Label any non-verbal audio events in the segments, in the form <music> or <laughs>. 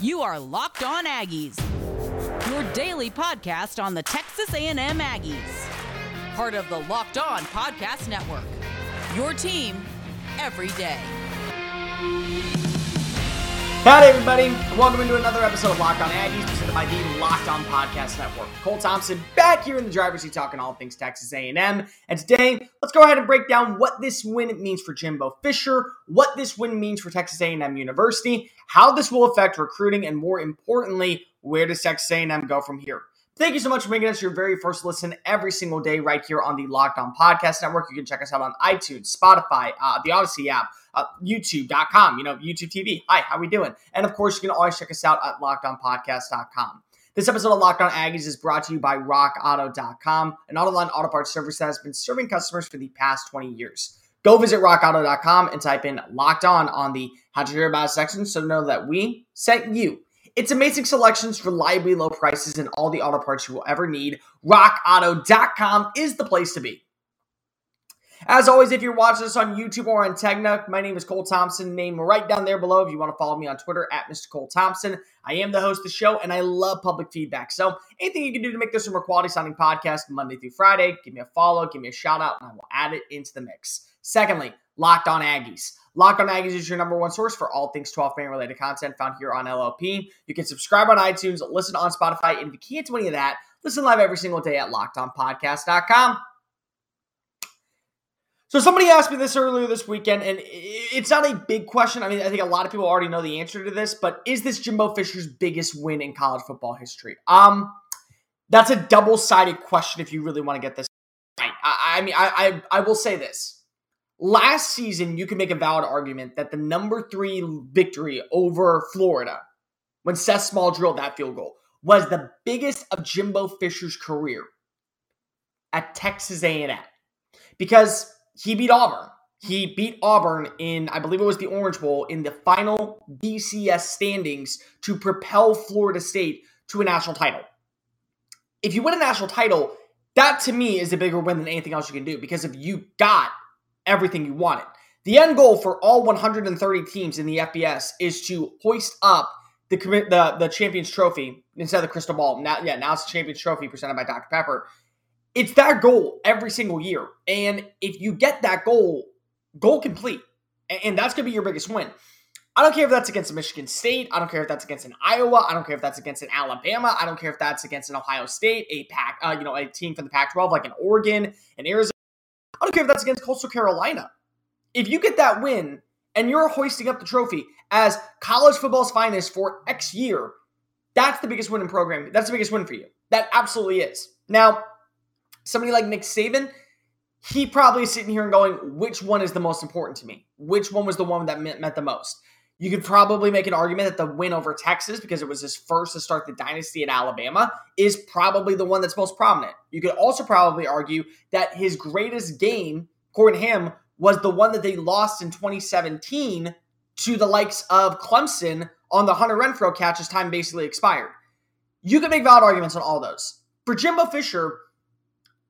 You are Locked On Aggies, your daily podcast on the Texas A&M Aggies. Part of the Locked On Podcast Network. Your team every day. Howdy, everybody. Welcome into another episode of Locked On Aggies, presented by the Locked On Podcast Network. Cole Thompson back here in the driver's seat talking all things Texas A&M. And today, let's go ahead and break down what this win means for Jimbo Fisher, what this win means for Texas A&M University, how this will affect recruiting, and more importantly, where does Texas A&M go from here? Thank you so much for making us your very first listen every single day right here on the Locked On Podcast Network. You can check us out on iTunes, Spotify, uh, the Odyssey app, uh, YouTube.com, you know, YouTube TV. Hi, how we doing? And of course, you can always check us out at LockedOnPodcast.com. This episode of Locked On Aggies is brought to you by RockAuto.com, an online auto parts service that has been serving customers for the past 20 years. Go visit RockAuto.com and type in Locked On on the How to Hear About section so know that we sent you. It's amazing selections, reliably low prices, and all the auto parts you will ever need. RockAuto.com is the place to be. As always, if you're watching us on YouTube or on Tegna, my name is Cole Thompson. Name right down there below if you want to follow me on Twitter at Mr. Cole Thompson. I am the host of the show and I love public feedback. So anything you can do to make this a more quality sounding podcast Monday through Friday, give me a follow, give me a shout out, and I will add it into the mix. Secondly, Locked On Aggies. Locked On Aggies is your number one source for all things 12 man related content found here on LLP. You can subscribe on iTunes, listen on Spotify, and if you can't do any of that, listen live every single day at lockedonpodcast.com. So somebody asked me this earlier this weekend, and it's not a big question. I mean, I think a lot of people already know the answer to this, but is this Jimbo Fisher's biggest win in college football history? Um, that's a double-sided question if you really want to get this right. I, I mean, I, I I will say this. Last season, you can make a valid argument that the number three victory over Florida, when Seth Small drilled that field goal, was the biggest of Jimbo Fisher's career at Texas A&M because he beat Auburn. He beat Auburn in, I believe it was the Orange Bowl, in the final BCS standings to propel Florida State to a national title. If you win a national title, that to me is a bigger win than anything else you can do because if you got everything you wanted. The end goal for all 130 teams in the FBS is to hoist up the the, the Champions Trophy instead of the Crystal Ball. Now, yeah, now it's the Champions Trophy presented by Dr. Pepper it's that goal every single year. And if you get that goal, goal complete, and that's going to be your biggest win. I don't care if that's against Michigan State. I don't care if that's against an Iowa. I don't care if that's against an Alabama. I don't care if that's against an Ohio State, a pack, uh, you know, a team from the Pac-12 like an Oregon, an Arizona. I don't care if that's against Coastal Carolina. If you get that win and you're hoisting up the trophy as college football's finest for X year, that's the biggest win in programming. That's the biggest win for you. That absolutely is. Now, somebody like Nick Saban, he probably is sitting here and going, which one is the most important to me? Which one was the one that meant, the most? You could probably make an argument that the win over Texas, because it was his first to start the dynasty in Alabama, is probably the one that's most prominent. You could also probably argue that his greatest game, according to him, was the one that they lost in 2017 to the likes of Clemson on the Hunter Renfrow catch as time basically expired. You could make valid arguments on all those. For Jimbo Fisher,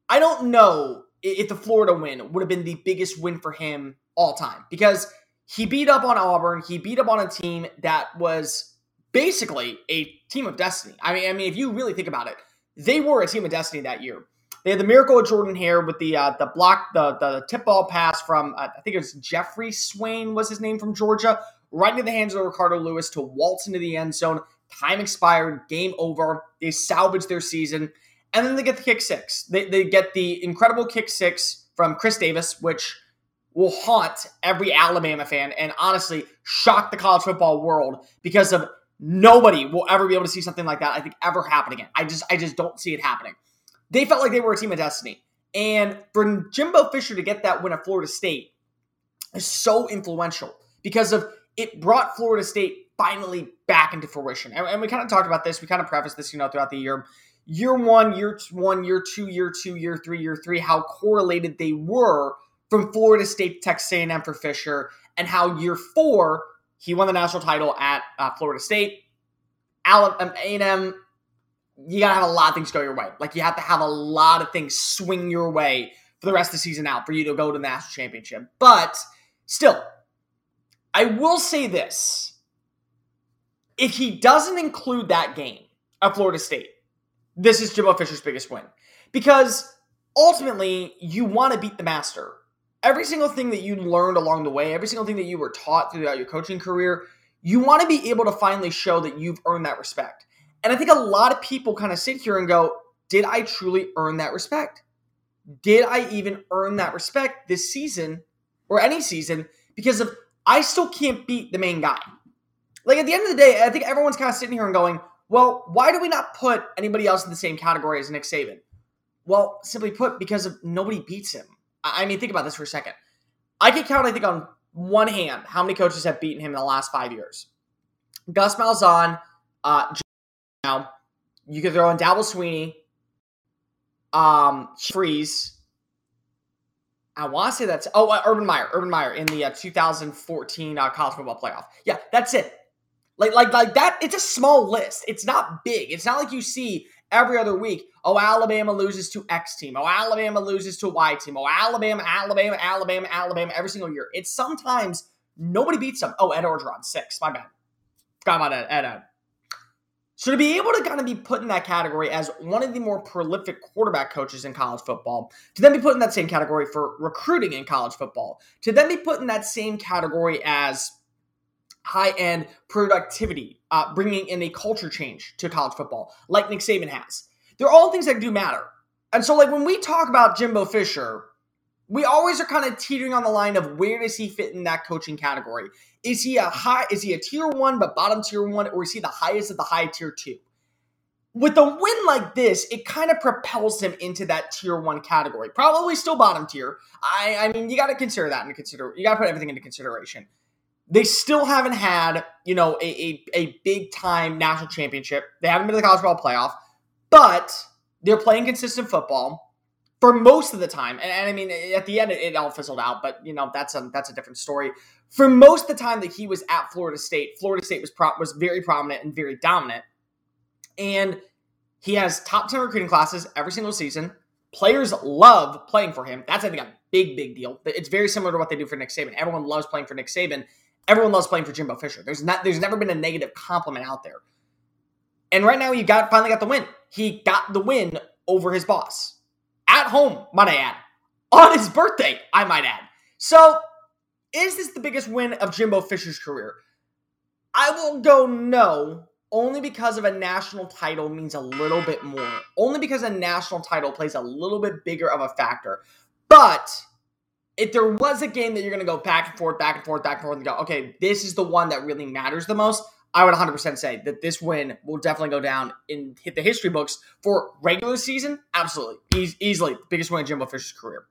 I don't know if the Florida win would have been the biggest win for him all time because he beat up on Auburn. He beat up on a team that was basically a team of destiny. I mean, I mean, if you really think about it, they were a team of destiny that year. They had the miracle of Jordan Hare with the uh, the block the the tip ball pass from uh, I think it was Jeffrey Swain was his name from Georgia, right into the hands of Ricardo Louis to waltz into the end zone. Time expired, game over. They salvaged their season and then they get the kick six. They, they get the incredible kick six from Chris Davis, which will haunt every Alabama fan and honestly shock the college football world because of nobody will ever be able to see something like that. I think ever happen again. I just I just don't see it happening. They felt like they were a team of destiny, and for Jimbo Fisher to get that win at Florida State is so influential because of it brought Florida State finally back into fruition. And, and we kind of talked about this. We kind of prefaced this, you know, throughout the year year one, year one, year two, year two, year three, year three, how correlated they were from Florida State Texas A&M for Fisher, and how year four he won the national title at uh, Florida State. A&M, you gotta have a lot of things go your way. Like you have to have a lot of things swing your way for the rest of the season out for you to go to the national championship. But still, I will say this: If he doesn't include that game at Florida State, this is Jimbo Fisher's biggest win. Because ultimately, you want to beat the master. Every single thing that you learned along the way, every single thing that you were taught throughout your coaching career, you want to be able to finally show that you've earned that respect. And I think a lot of people kind of sit here and go, Did I truly earn that respect? Did I even earn that respect this season or any season? Because of I still can't beat the main guy. Like at the end of the day, I think everyone's kind of sitting here and going, well, why do we not put anybody else in the same category as Nick Saban? Well, simply put, because nobody beats him. I mean, think about this for a second. I could count, I think, on one hand how many coaches have beaten him in the last five years. Gus Malzahn, uh, now you could throw in Dabo Swinney, um, Freeze. I want to say that's oh uh, Urban Meyer, Urban Meyer in the uh, 2014 uh, college football playoff. Yeah, that's it. Like like like that. It's a small list. It's not big. It's not like you see every other week. Oh, Alabama loses to X team. Oh, Alabama loses to Y team. Oh, Alabama, Alabama, Alabama, Alabama every single year. It's sometimes nobody beats them. Oh, Ed Orgeron six. My bad. Forgot about Ed. Ed. Ed. So to be able to kind of be put in that category as one of the more prolific quarterback coaches in college football, to then be put in that same category for recruiting in college football, to then be put in that same category as high end productivity, uh, bringing in a culture change to college football, like Nick Saban has. They're all things that do matter. And so, like when we talk about Jimbo Fisher, we always are kind of teetering on the line of where does he fit in that coaching category? Is he a high? Is he a tier one but bottom tier one, or is he the highest of the high tier two? With a win like this, it kind of propels him into that tier one category. Probably still bottom tier. I, I mean, you got to consider that into consider. You got to put everything into consideration. They still haven't had, you know, a, a, a big time national championship. They haven't been to the college football playoff, but they're playing consistent football for most of the time. And, and I mean, at the end, it, it, all fizzled out. But you know, that's a that's a different story. For most of the time that he was at Florida State, Florida State was pro- was very prominent and very dominant. And he has top ten recruiting classes every single season. Players love playing for him. That's I think a big big deal. It's very similar to what they do for Nick Saban. Everyone loves playing for Nick Saban. Everyone loves playing for Jimbo Fisher. There's not there's never been a negative compliment out there. And right now he got finally got the win. He got the win over his boss. At home, might I add. On his birthday, I might add. So, is this the biggest win of Jimbo Fisher's career? I will go no, only because of a national title means a little bit more. Only because a national title plays a little bit bigger of a factor. But if there was a game that you're going to go back and forth, back and forth, back and forth, and go, okay, this is the one that really matters the most, I would 100% say that this win will definitely go down and hit the history books for regular season. Absolutely. E- easily biggest win in Jimbo Fisher's career.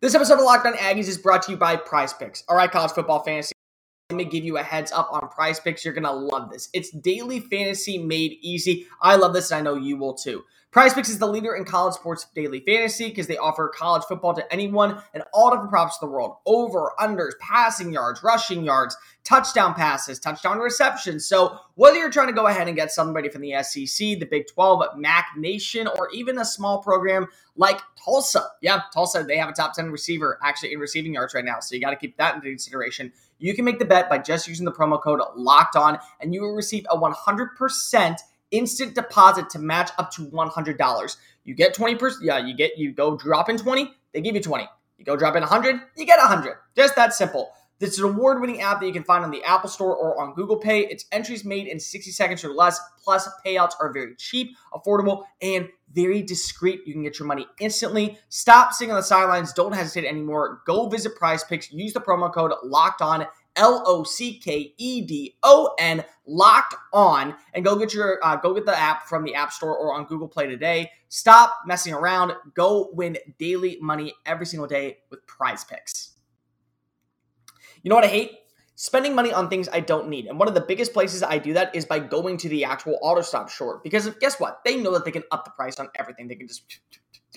This episode of Locked On Aggies is brought to you by Prize Picks. All right, college football fantasy. Let me give you a heads up on Prize Picks. You're going to love this. It's daily fantasy made easy. I love this, and I know you will too. Prize Picks is the leader in college sports daily fantasy because they offer college football to anyone and all different props in the world. Over, unders, passing yards, rushing yards, touchdown passes, touchdown receptions. So whether you're trying to go ahead and get somebody from the SEC, the Big 12, MAC Nation, or even a small program like Tulsa. Yeah, Tulsa, they have a top 10 receiver actually in receiving yards right now. So you got to keep that into consideration. You can make the bet by just using the promo code locked on and you will receive a 100% instant deposit to match up to $100. You get 20%, yeah, you get, you go drop in 20, they give you 20. You go drop in 100, you get 100. Just that simple. This is an award winning app that you can find on the Apple Store or on Google Pay. It's entries made in 60 seconds or less, plus payouts are very cheap, affordable, and very discreet. You can get your money instantly. Stop sitting on the sidelines. Don't hesitate anymore. Go visit Prize Picks. Use the promo code LOCKED ON L O C K E D O N, locked on, and go get your uh, go get the app from the App Store or on Google Play today. Stop messing around. Go win daily money every single day with Prize Picks. You know what I hate? Spending money on things I don't need. And one of the biggest places I do that is by going to the actual auto stop short. Because guess what? They know that they can up the price on everything. They can just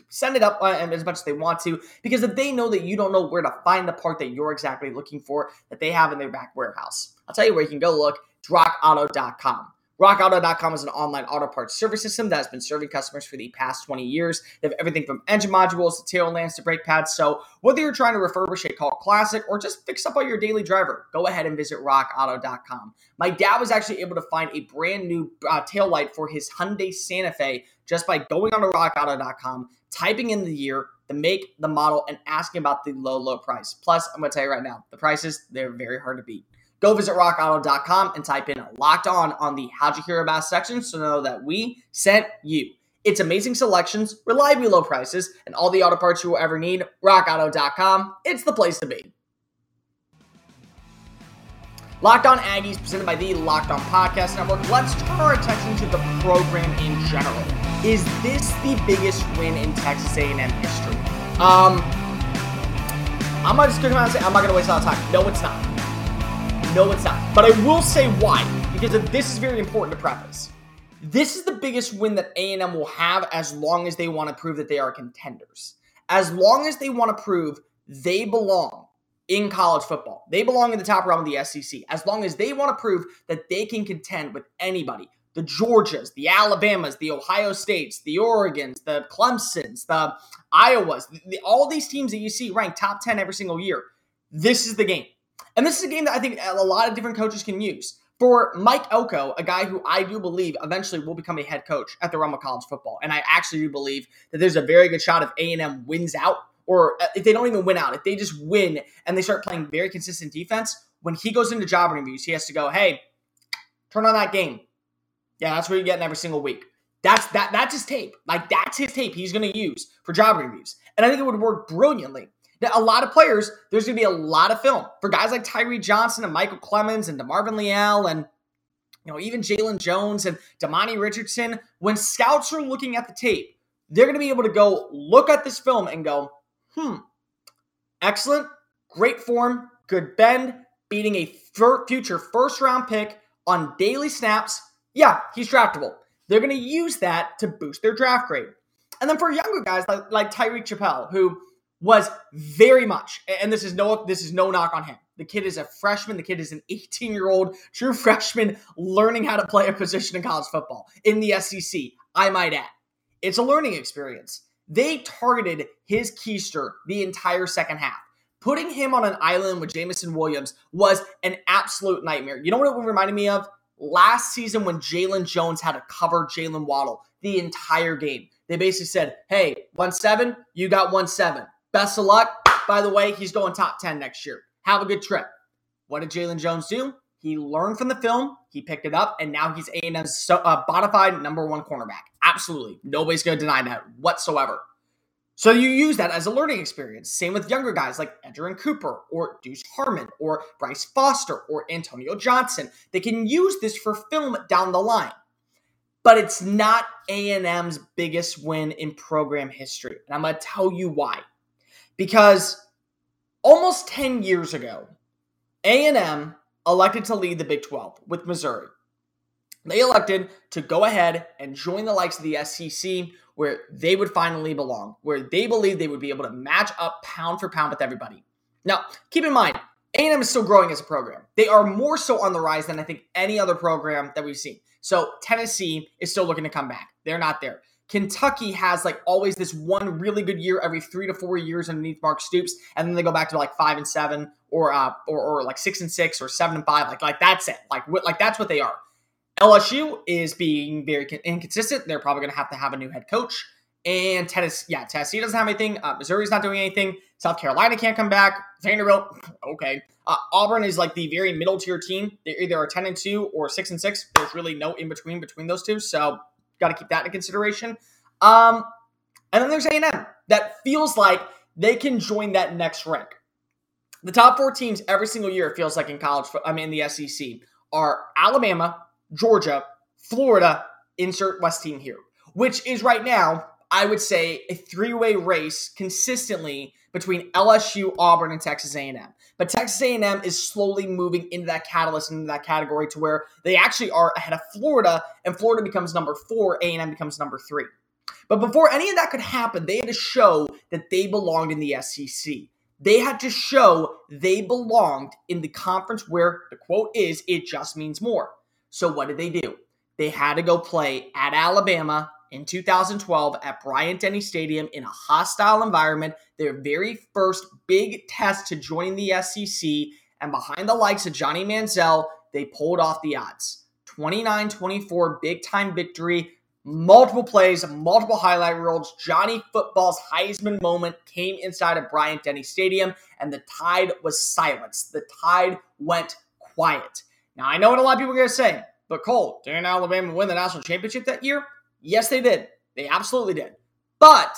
send it up uh, as much as they want to because if they know that you don't know where to find the part that you're exactly looking for that they have in their back warehouse i'll tell you where you can go look rockauto.com RockAuto.com is an online auto parts service system that has been serving customers for the past 20 years. They have everything from engine modules to tail lamps to brake pads. So whether you're trying to refurbish a cult classic or just fix up on your daily driver, go ahead and visit RockAuto.com. My dad was actually able to find a brand new uh, tail light for his Hyundai Santa Fe just by going onto RockAuto.com, typing in the year, the make, the model, and asking about the low, low price. Plus, I'm going to tell you right now, the prices, they're very hard to beat. Go visit rockauto.com and type in locked on on the How'd You Hear About section so know that we sent you. It's amazing selections, reliably low prices, and all the auto parts you will ever need. RockAuto.com, it's the place to be. Locked On Aggies, presented by the Locked On Podcast Network. Let's turn our attention to the program in general. Is this the biggest win in Texas A&M history? Um, I'm not just to come out and say I'm not to waste a lot of time. No, it's not. No, it's not. But I will say why, because this is very important to preface. This is the biggest win that A&M will have as long as they want to prove that they are contenders. As long as they want to prove they belong in college football. They belong in the top round of the SEC. As long as they want to prove that they can contend with anybody, the Georgias, the Alabamas, the Ohio States, the Oregons, the Clemsons, the Iowas, the, all these teams that you see ranked top 10 every single year. This is the game. And this is a game that I think a lot of different coaches can use. For Mike Elko, a guy who I do believe eventually will become a head coach at the realm of college football, and I actually do believe that there's a very good shot if A&M wins out, or uh, if they don't even win out, if they just win and they start playing very consistent defense, when he goes into job interviews, he has to go, hey, turn on that game. Yeah, that's what you're getting every single week. That's that that's his tape. Like that's his tape he's gonna use for job interviews. And I think it would work brilliantly Now, a lot of players, there's going to be a lot of film for guys like Tyree Johnson and Michael Clemons and DeMarvin Leal and you know even Jaylon Jones and Demani Richardson. When scouts are looking at the tape, they're going to be able to go look at this film and go, hmm, excellent, great form, good bend, beating a future first round pick on daily snaps. Yeah, he's draftable. They're going to use that to boost their draft grade. And then for younger guys like, like Tyreek Chappell, who was very much, and this is no this is no knock on him. The kid is a freshman. The kid is an 18 year old true <laughs> freshman learning how to play a position in college football in the SEC. I might add, it's a learning experience. They targeted his keister the entire second half. Putting him on an island with Jameson Williams was an absolute nightmare. You know what it reminded me of? Last season when Jaylon Jones had to cover Jaylen Waddle the entire game. They basically said, hey, 1 7, you got 1 7. Best of luck. By the way, he's going top 10 next year. Have a good trip. What did Jaylon Jones do? He learned from the film, he picked it up, and now he's A&M's so, uh, bona fide number one cornerback. Absolutely. Nobody's going to deny that whatsoever. So you use that as a learning experience. Same with younger guys like Edgerrin Cooper or Deuce Harmon or Bryce Foster or Antonio Johnson. They can use this for film down the line. But it's not A&M's biggest win in program history. And I'm going to tell you why because almost 10 years ago, A&M elected to lead the Big 12 with Missouri. They elected to go ahead and join the likes of the SEC where they would finally belong, where they believed they would be able to match up pound for pound with everybody. Now, keep in mind, A&M is still growing as a program. They are more so on the rise than I think any other program that we've seen. So Tennessee is still looking to come back. They're not there. Kentucky has like always this one really good year every three to four years underneath Mark Stoops, and then they go back to like five and seven, or uh, or, or like six and six, or seven and five. Like like that's it. Like like that's what they are. LSU is being very inconsistent. They're probably going to have to have a new head coach. And Tennessee, yeah, Tennessee doesn't have anything. Uh, Missouri's not doing anything. South Carolina can't come back. Vanderbilt, <laughs> okay. Uh, Auburn is like the very middle tier team. They either are ten and two or six and six. There's really no in between between those two. So Got to keep that in consideration. Um, and then there's A&M that feels like they can join that next rank. The top four teams every single year it feels like in college. I mean, in the SEC are Alabama, Georgia, Florida. Insert West team here, which is right now I would say a three-way race consistently between LSU, Auburn, and Texas A&M. But Texas A&M is slowly moving into that catalyst, into that category to where they actually are ahead of Florida, and Florida becomes number four, A&M becomes number three. But before any of that could happen, they had to show that they belonged in the SEC. They had to show they belonged in the conference where the quote is, it just means more. So what did they do? they had to go play at Alabama in 2012 at Bryant Denny Stadium in a hostile environment, their very first big test to join the SEC. And behind the likes of Johnny Manziel, they pulled off the odds. 29 24, big time victory. Multiple plays, multiple highlight reels. Johnny Football's Heisman moment came inside of Bryant Denny Stadium, and the tide was silenced. The tide went quiet. Now, I know what a lot of people are going to say, but Cole, didn't Alabama win the national championship that year? Yes, they did. They absolutely did. But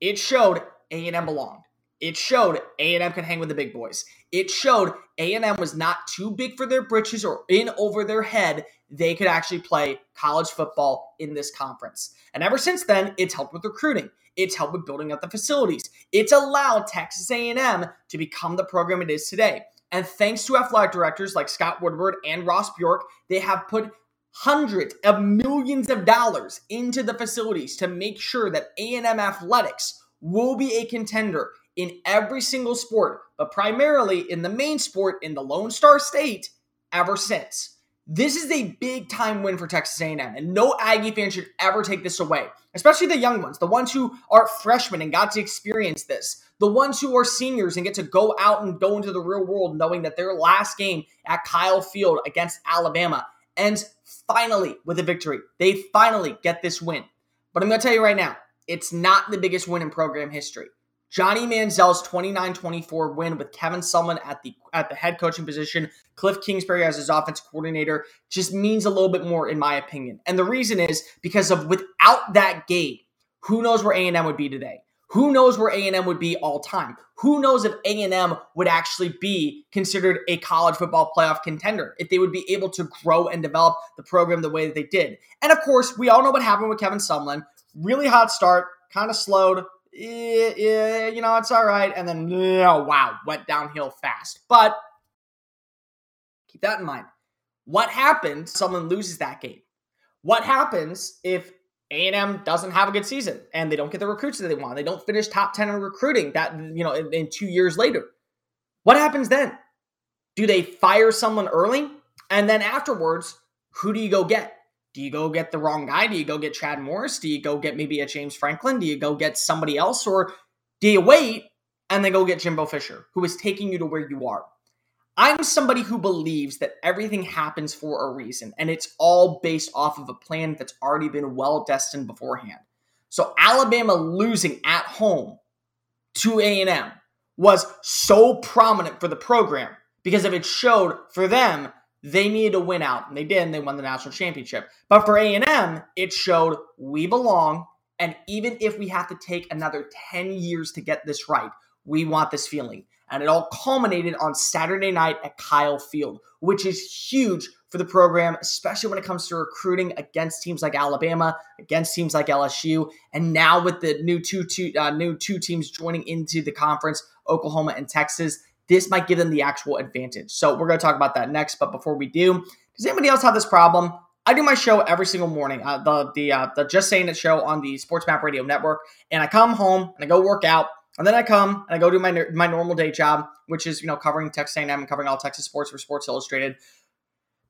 it showed A&M belonged. It showed A&M can hang with the big boys. It showed A&M was not too big for their britches or in over their head. They could actually play college football in this conference. And ever since then, it's helped with recruiting. It's helped with building up the facilities. It's allowed Texas A&M to become the program it is today. And thanks to athletic directors like Scott Woodward and Ross Bjork, they have put hundreds of millions of dollars into the facilities to make sure that A&M athletics will be a contender in every single sport, but primarily in the main sport in the Lone Star State ever since. This is a big time win for Texas A&M, and no Aggie fan should ever take this away. Especially the young ones, the ones who are freshmen and got to experience this, the ones who are seniors and get to go out and go into the real world knowing that their last game at Kyle Field against Alabama ends finally with a victory. They finally get this win. But I'm going to tell you right now, it's not the biggest win in program history. Johnny Manziel's 29-24 win with Kevin Sumlin at the at the head coaching position, Cliff Kingsbury as his offense coordinator, just means a little bit more in my opinion. And the reason is because of without that game, who knows where A&M would be today? Who knows where A&M would be all time? Who knows if A&M would actually be considered a college football playoff contender? If they would be able to grow and develop the program the way that they did. And of course, we all know what happened with Kevin Sumlin. Really hot start, kind of slowed. Yeah, you know, it's all right. And then, oh, wow, went downhill fast. But keep that in mind. What happens someone loses that game? What happens if a&M doesn't have a good season and they don't get the recruits that they want. They don't finish top 10 in recruiting that, you know, in, in two years later. What happens then? Do they fire someone early? And then afterwards, who do you go get? Do you go get the wrong guy? Do you go get Chad Morris? Do you go get maybe a James Franklin? Do you go get somebody else? Or do you wait and then go get Jimbo Fisher, who is taking you to where you are? I'm somebody who believes that everything happens for a reason and it's all based off of a plan that's already been well destined beforehand. So Alabama losing at home to A&M was so prominent for the program because if it showed for them they needed to win out and they did and they won the national championship. But for A&M it showed we belong and even if we have to take another 10 years to get this right, we want this feeling. And it all culminated on Saturday night at Kyle Field, which is huge for the program, especially when it comes to recruiting against teams like Alabama, against teams like LSU, and now with the new two, two uh, new two teams joining into the conference, Oklahoma and Texas, this might give them the actual advantage. So we're going to talk about that next. But before we do, does anybody else have this problem? I do my show every single morning, uh, the the uh, the Just Saying It show on the Sports Map Radio Network, and I come home and I go work out. And then I come and I go do my my normal day job, which is you know covering Texas A&M and covering all Texas sports for Sports Illustrated.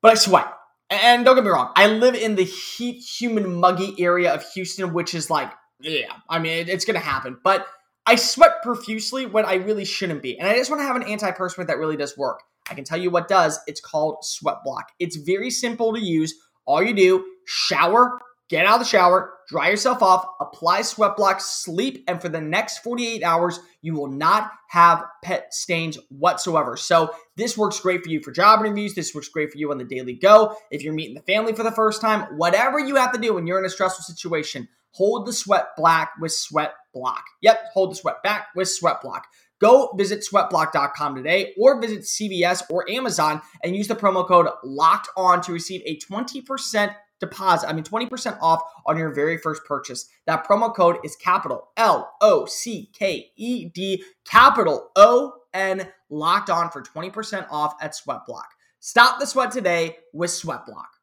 But I sweat, and don't get me wrong, I live in the heat, humid, muggy area of Houston, which is like, yeah, I mean it's gonna happen. But I sweat profusely when I really shouldn't be, and I just want to have an antiperspirant that really does work. I can tell you what does. It's called Sweat Block. It's very simple to use. All you do, shower, get out of the shower, dry yourself off, apply sweat block, sleep, and for the next 48 hours, you will not have pet stains whatsoever. So, this works great for you for job interviews. This works great for you on the daily go. If you're meeting the family for the first time, whatever you have to do when you're in a stressful situation, hold the sweat black with sweat block. Yep, hold the sweat back with sweat block. Go visit sweatblock.com today or visit CVS or Amazon and use the promo code locked on to receive a 20% deposit, I mean 20% off on your very first purchase. That promo code is capital L O C K E D, capital O N, locked on for 20% off at Sweatblock. Stop the sweat today with Sweatblock.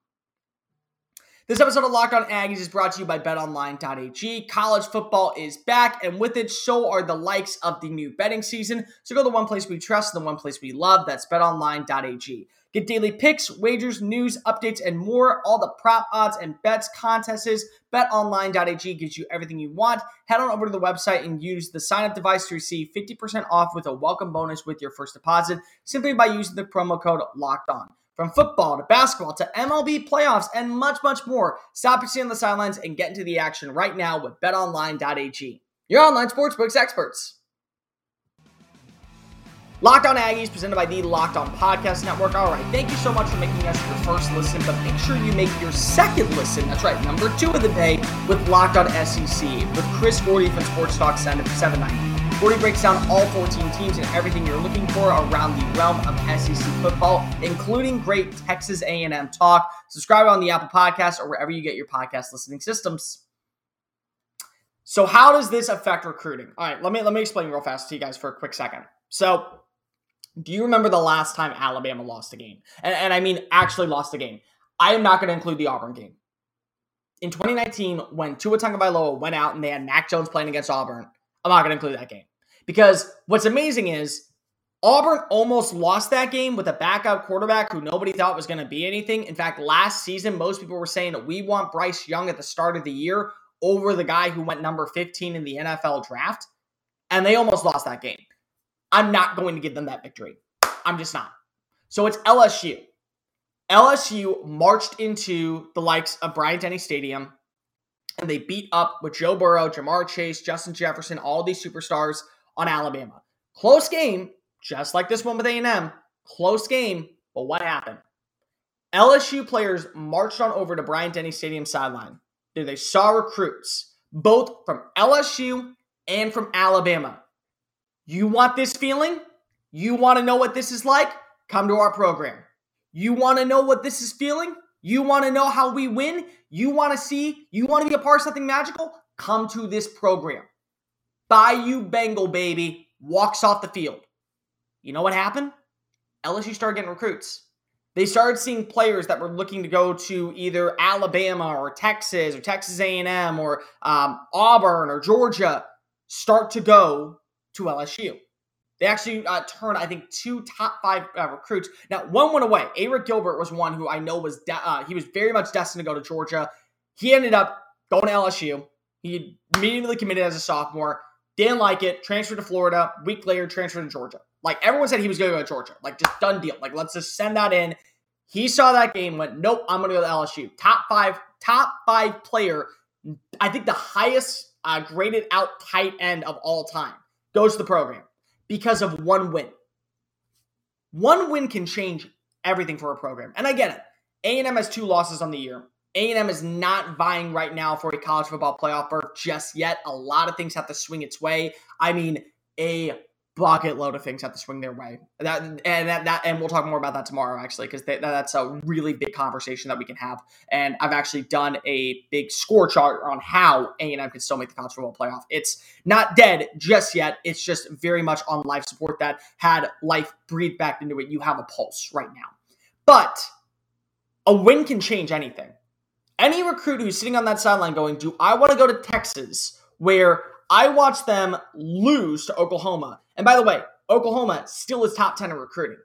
This episode of Locked On Aggies is brought to you by betonline.ag. College football is back, and with it, so are the likes of the new betting season. So go to the one place we trust the one place we love. That's betonline.ag. Get daily picks, wagers, news, updates, and more. All the prop odds and bets, contests. BetOnline.ag gives you everything you want. Head on over to the website and use the sign up device to receive 50% off with a welcome bonus with your first deposit simply by using the promo code Locked On. From football to basketball to MLB playoffs and much, much more. Stop seat on the sidelines and get into the action right now with betonline.ag. Your online sportsbooks experts. Locked On Aggies, presented by the Locked On Podcast Network. All right, thank you so much for making us your first listen, but make sure you make your second listen. That's right, number two of the day with Locked On SEC with Chris Gordy from Sports Talk 790. Gordy breaks down all 14 teams and everything you're looking for around the realm of SEC football, including great Texas A&M talk. Subscribe on the Apple Podcast or wherever you get your podcast listening systems. So, how does this affect recruiting? All right, let me let me explain real fast to you guys for a quick second. So, do you remember the last time Alabama lost a game? And, and I mean actually lost a game. I am not going to include the Auburn game. In 2019, when Tua Tagovailoa went out and they had Mac Jones playing against Auburn, I'm not going to include that game. Because what's amazing is Auburn almost lost that game with a backup quarterback who nobody thought was going to be anything. In fact, last season, most people were saying we want Bryce Young at the start of the year over the guy who went number 15 in the NFL draft. And they almost lost that game. I'm not going to give them that victory. I'm just not. So it's LSU. LSU marched into the likes of Bryant Denny Stadium and they beat up with Joe Burrow, Ja'Marr Chase, Justin Jefferson, all these superstars on Alabama. Close game, just like this one with A&M. Close game, but what happened? LSU players marched on over to Bryant Denny Stadium sideline. There they saw recruits, both from LSU and from Alabama. You want this feeling? You want to know what this is like? Come to our program. You want to know what this is feeling? You want to know how we win? You want to see? You want to be a part of something magical? Come to this program. Bayou Bengal, baby, walks off the field. You know what happened? LSU started getting recruits. They started seeing players that were looking to go to either Alabama or Texas or Texas A&M or um, Auburn or Georgia start to go to LSU. They actually uh, turned, I think, two top five uh, recruits. Now, one went away. Arik Gilbert was one who I know was de- uh, he was very much destined to go to Georgia. He ended up going to LSU. He immediately committed as a sophomore. Didn't like it. Transferred to Florida. Week later, transferred to Georgia. Like everyone said, he was going to go to Georgia. Like just done deal. Like let's just send that in. He saw that game. Went nope. I'm going to go to LSU. Top five. Top five player. I think the highest uh, graded out tight end of all time goes to the program because of one win. One win can change everything for a program. And I get it. A&M has two losses on the year. A&M is not vying right now for a college football playoff berth just yet. A lot of things have to swing its way. I mean, a bucket load of things have to swing their way. That and that, that and we'll talk more about that tomorrow actually because that, that's a really big conversation that we can have. And I've actually done a big score chart on how A&M can still make the college football playoff. It's not dead just yet. It's just very much on life support that had life breathed back into it. You have a pulse right now, but a win can change anything any recruit who's sitting on that sideline going, Do I want to go to Texas where I watch them lose to Oklahoma? And by the way, Oklahoma still is top 10 in recruiting.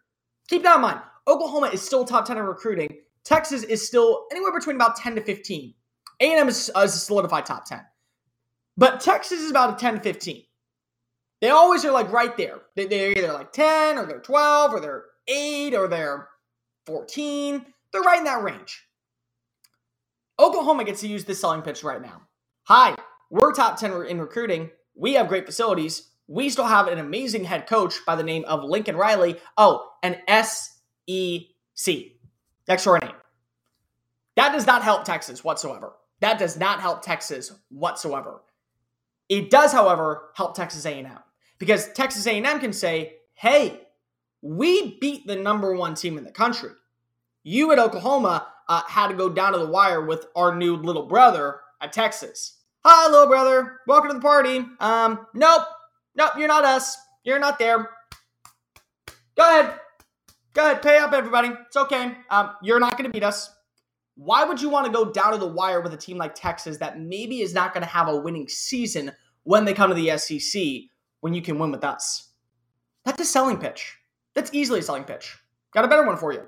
Keep that in mind. Oklahoma is still top 10 in recruiting. Texas is still anywhere between about 10 to 15. A&M is, uh, is a solidified top 10. But Texas is about a 10 to 15. They always are like right there. They're either like 10 or they're 12 or they're 8 or they're 14. They're right in that range. Oklahoma gets to use this selling pitch right now. Hi, we're top 10 in recruiting. We have great facilities. We still have an amazing head coach by the name of Lincoln Riley. Oh, an SEC. Next to our name. That does not help Texas whatsoever. That does not help Texas whatsoever. It does, however, help Texas A&M because Texas A&M can say, "Hey, we beat the number 1 team in the country. You at Oklahoma uh, had to go down to the wire with our new little brother at Texas. Hi, little brother. Welcome to the party. Um, nope. Nope, you're not us. You're not there. Go ahead. Go ahead. Pay up, everybody. It's okay. Um, you're not going to beat us. Why would you want to go down to the wire with a team like Texas that maybe is not going to have a winning season when they come to the SEC when you can win with us? That's a selling pitch. That's easily a selling pitch. Got a better one for you.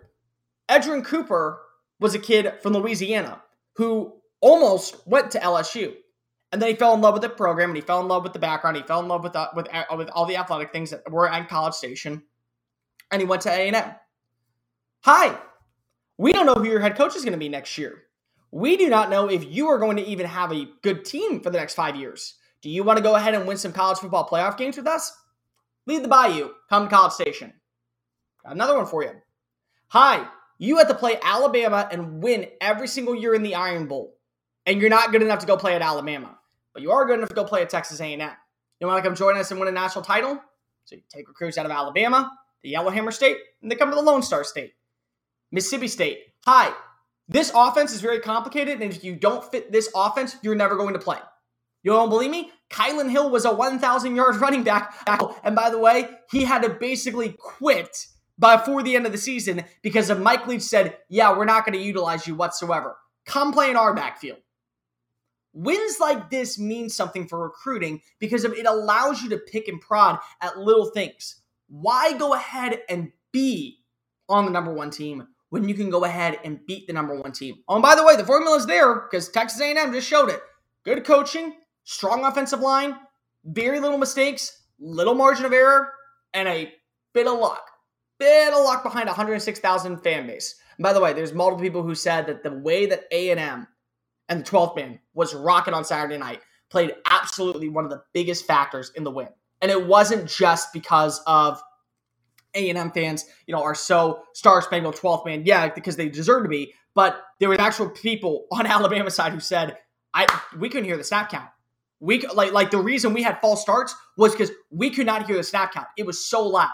Edgerrin Cooper was a kid from Louisiana who almost went to LSU. And then he fell in love with the program and he fell in love with the background. He fell in love with the, with, uh, with all the athletic things that were at College Station. And he went to A&M. Hi, we don't know who your head coach is going to be next year. We do not know if you are going to even have a good team for the next five years. Do you want to go ahead and win some college football playoff games with us? Leave the bayou. Come to College Station. Got another one for you. Hi, you have to play Alabama and win every single year in the Iron Bowl, and you're not good enough to go play at Alabama, but you are good enough to go play at Texas A&M. You want to come join us and win a national title? So you take recruits out of Alabama, the Yellowhammer State, and they come to the Lone Star State. Mississippi State. Hi, this offense is very complicated, and if you don't fit this offense, you're never going to play. You don't believe me? Kylin Hill was a 1,000 yard <laughs> running back. And by the way, he had to basically quit before the end of the season because of Mike Leach said, Yeah, we're not going to utilize you whatsoever. Come play in our backfield. Wins like this mean something for recruiting because it allows you to pick and prod at little things. Why go ahead and be on the number one team when you can go ahead and beat the number one team? Oh, and by the way, the formula is there because Texas A&M just showed it. Good coaching, strong offensive line, very little mistakes, little margin of error, and a bit of luck. Bit of luck behind 106,000 fan base. And by the way, there's multiple people who said that the way that A&M and the 12th man was rocking on Saturday night played absolutely one of the biggest factors in the win. And it wasn't just because of A&M fans, you know, are so star spangled 12th man. Yeah, because they deserve to be. But there were actual people <laughs> on Alabama side who said, "I we couldn't hear the snap count. We like like the reason we had false starts was because we could not hear the snap count. It was so loud.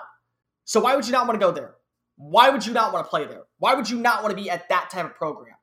So why would you not want to go there? Why would you not want to play there? Why would you not want to be at that type of program?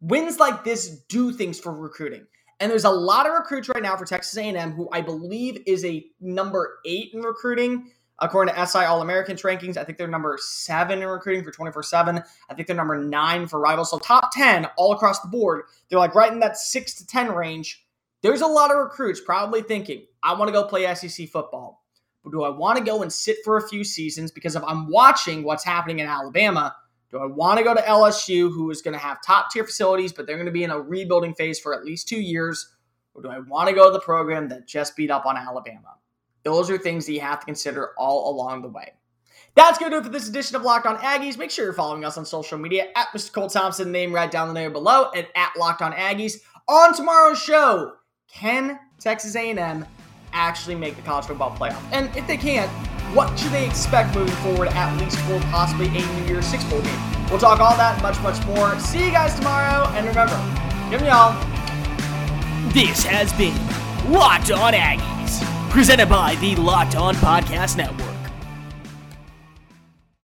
Wins like this do things for recruiting. And there's a lot of recruits right now for Texas A&M who I believe is a number 8 in recruiting according to SI All Americans rankings. I think they're number 7 in recruiting for 24/7. I think they're number 9 for rivals. So top 10 all across the board. They're like right in that 6 to 10 range there's a lot of recruits probably thinking, I want to go play SEC football. But do I want to go and sit for a few seasons? Because if I'm watching what's happening in Alabama, do I want to go to LSU, who is going to have top tier facilities, but they're going to be in a rebuilding phase for at least two years? Or do I want to go to the program that just beat up on Alabama? Those are things that you have to consider all along the way. That's going to do it for this edition of Locked On Aggies. Make sure you're following us on social media at Mr. Cole Thompson, name right down there below, and at Locked On Aggies. On tomorrow's show, can Texas A&M actually make the college football playoff? And if they can't, what should they expect moving forward at least for possibly a New Year's Six Bowl game? We'll talk all that much, much more. See you guys tomorrow, and remember, give me y'all. This has been Locked On Aggies, presented by the Locked On Podcast Network.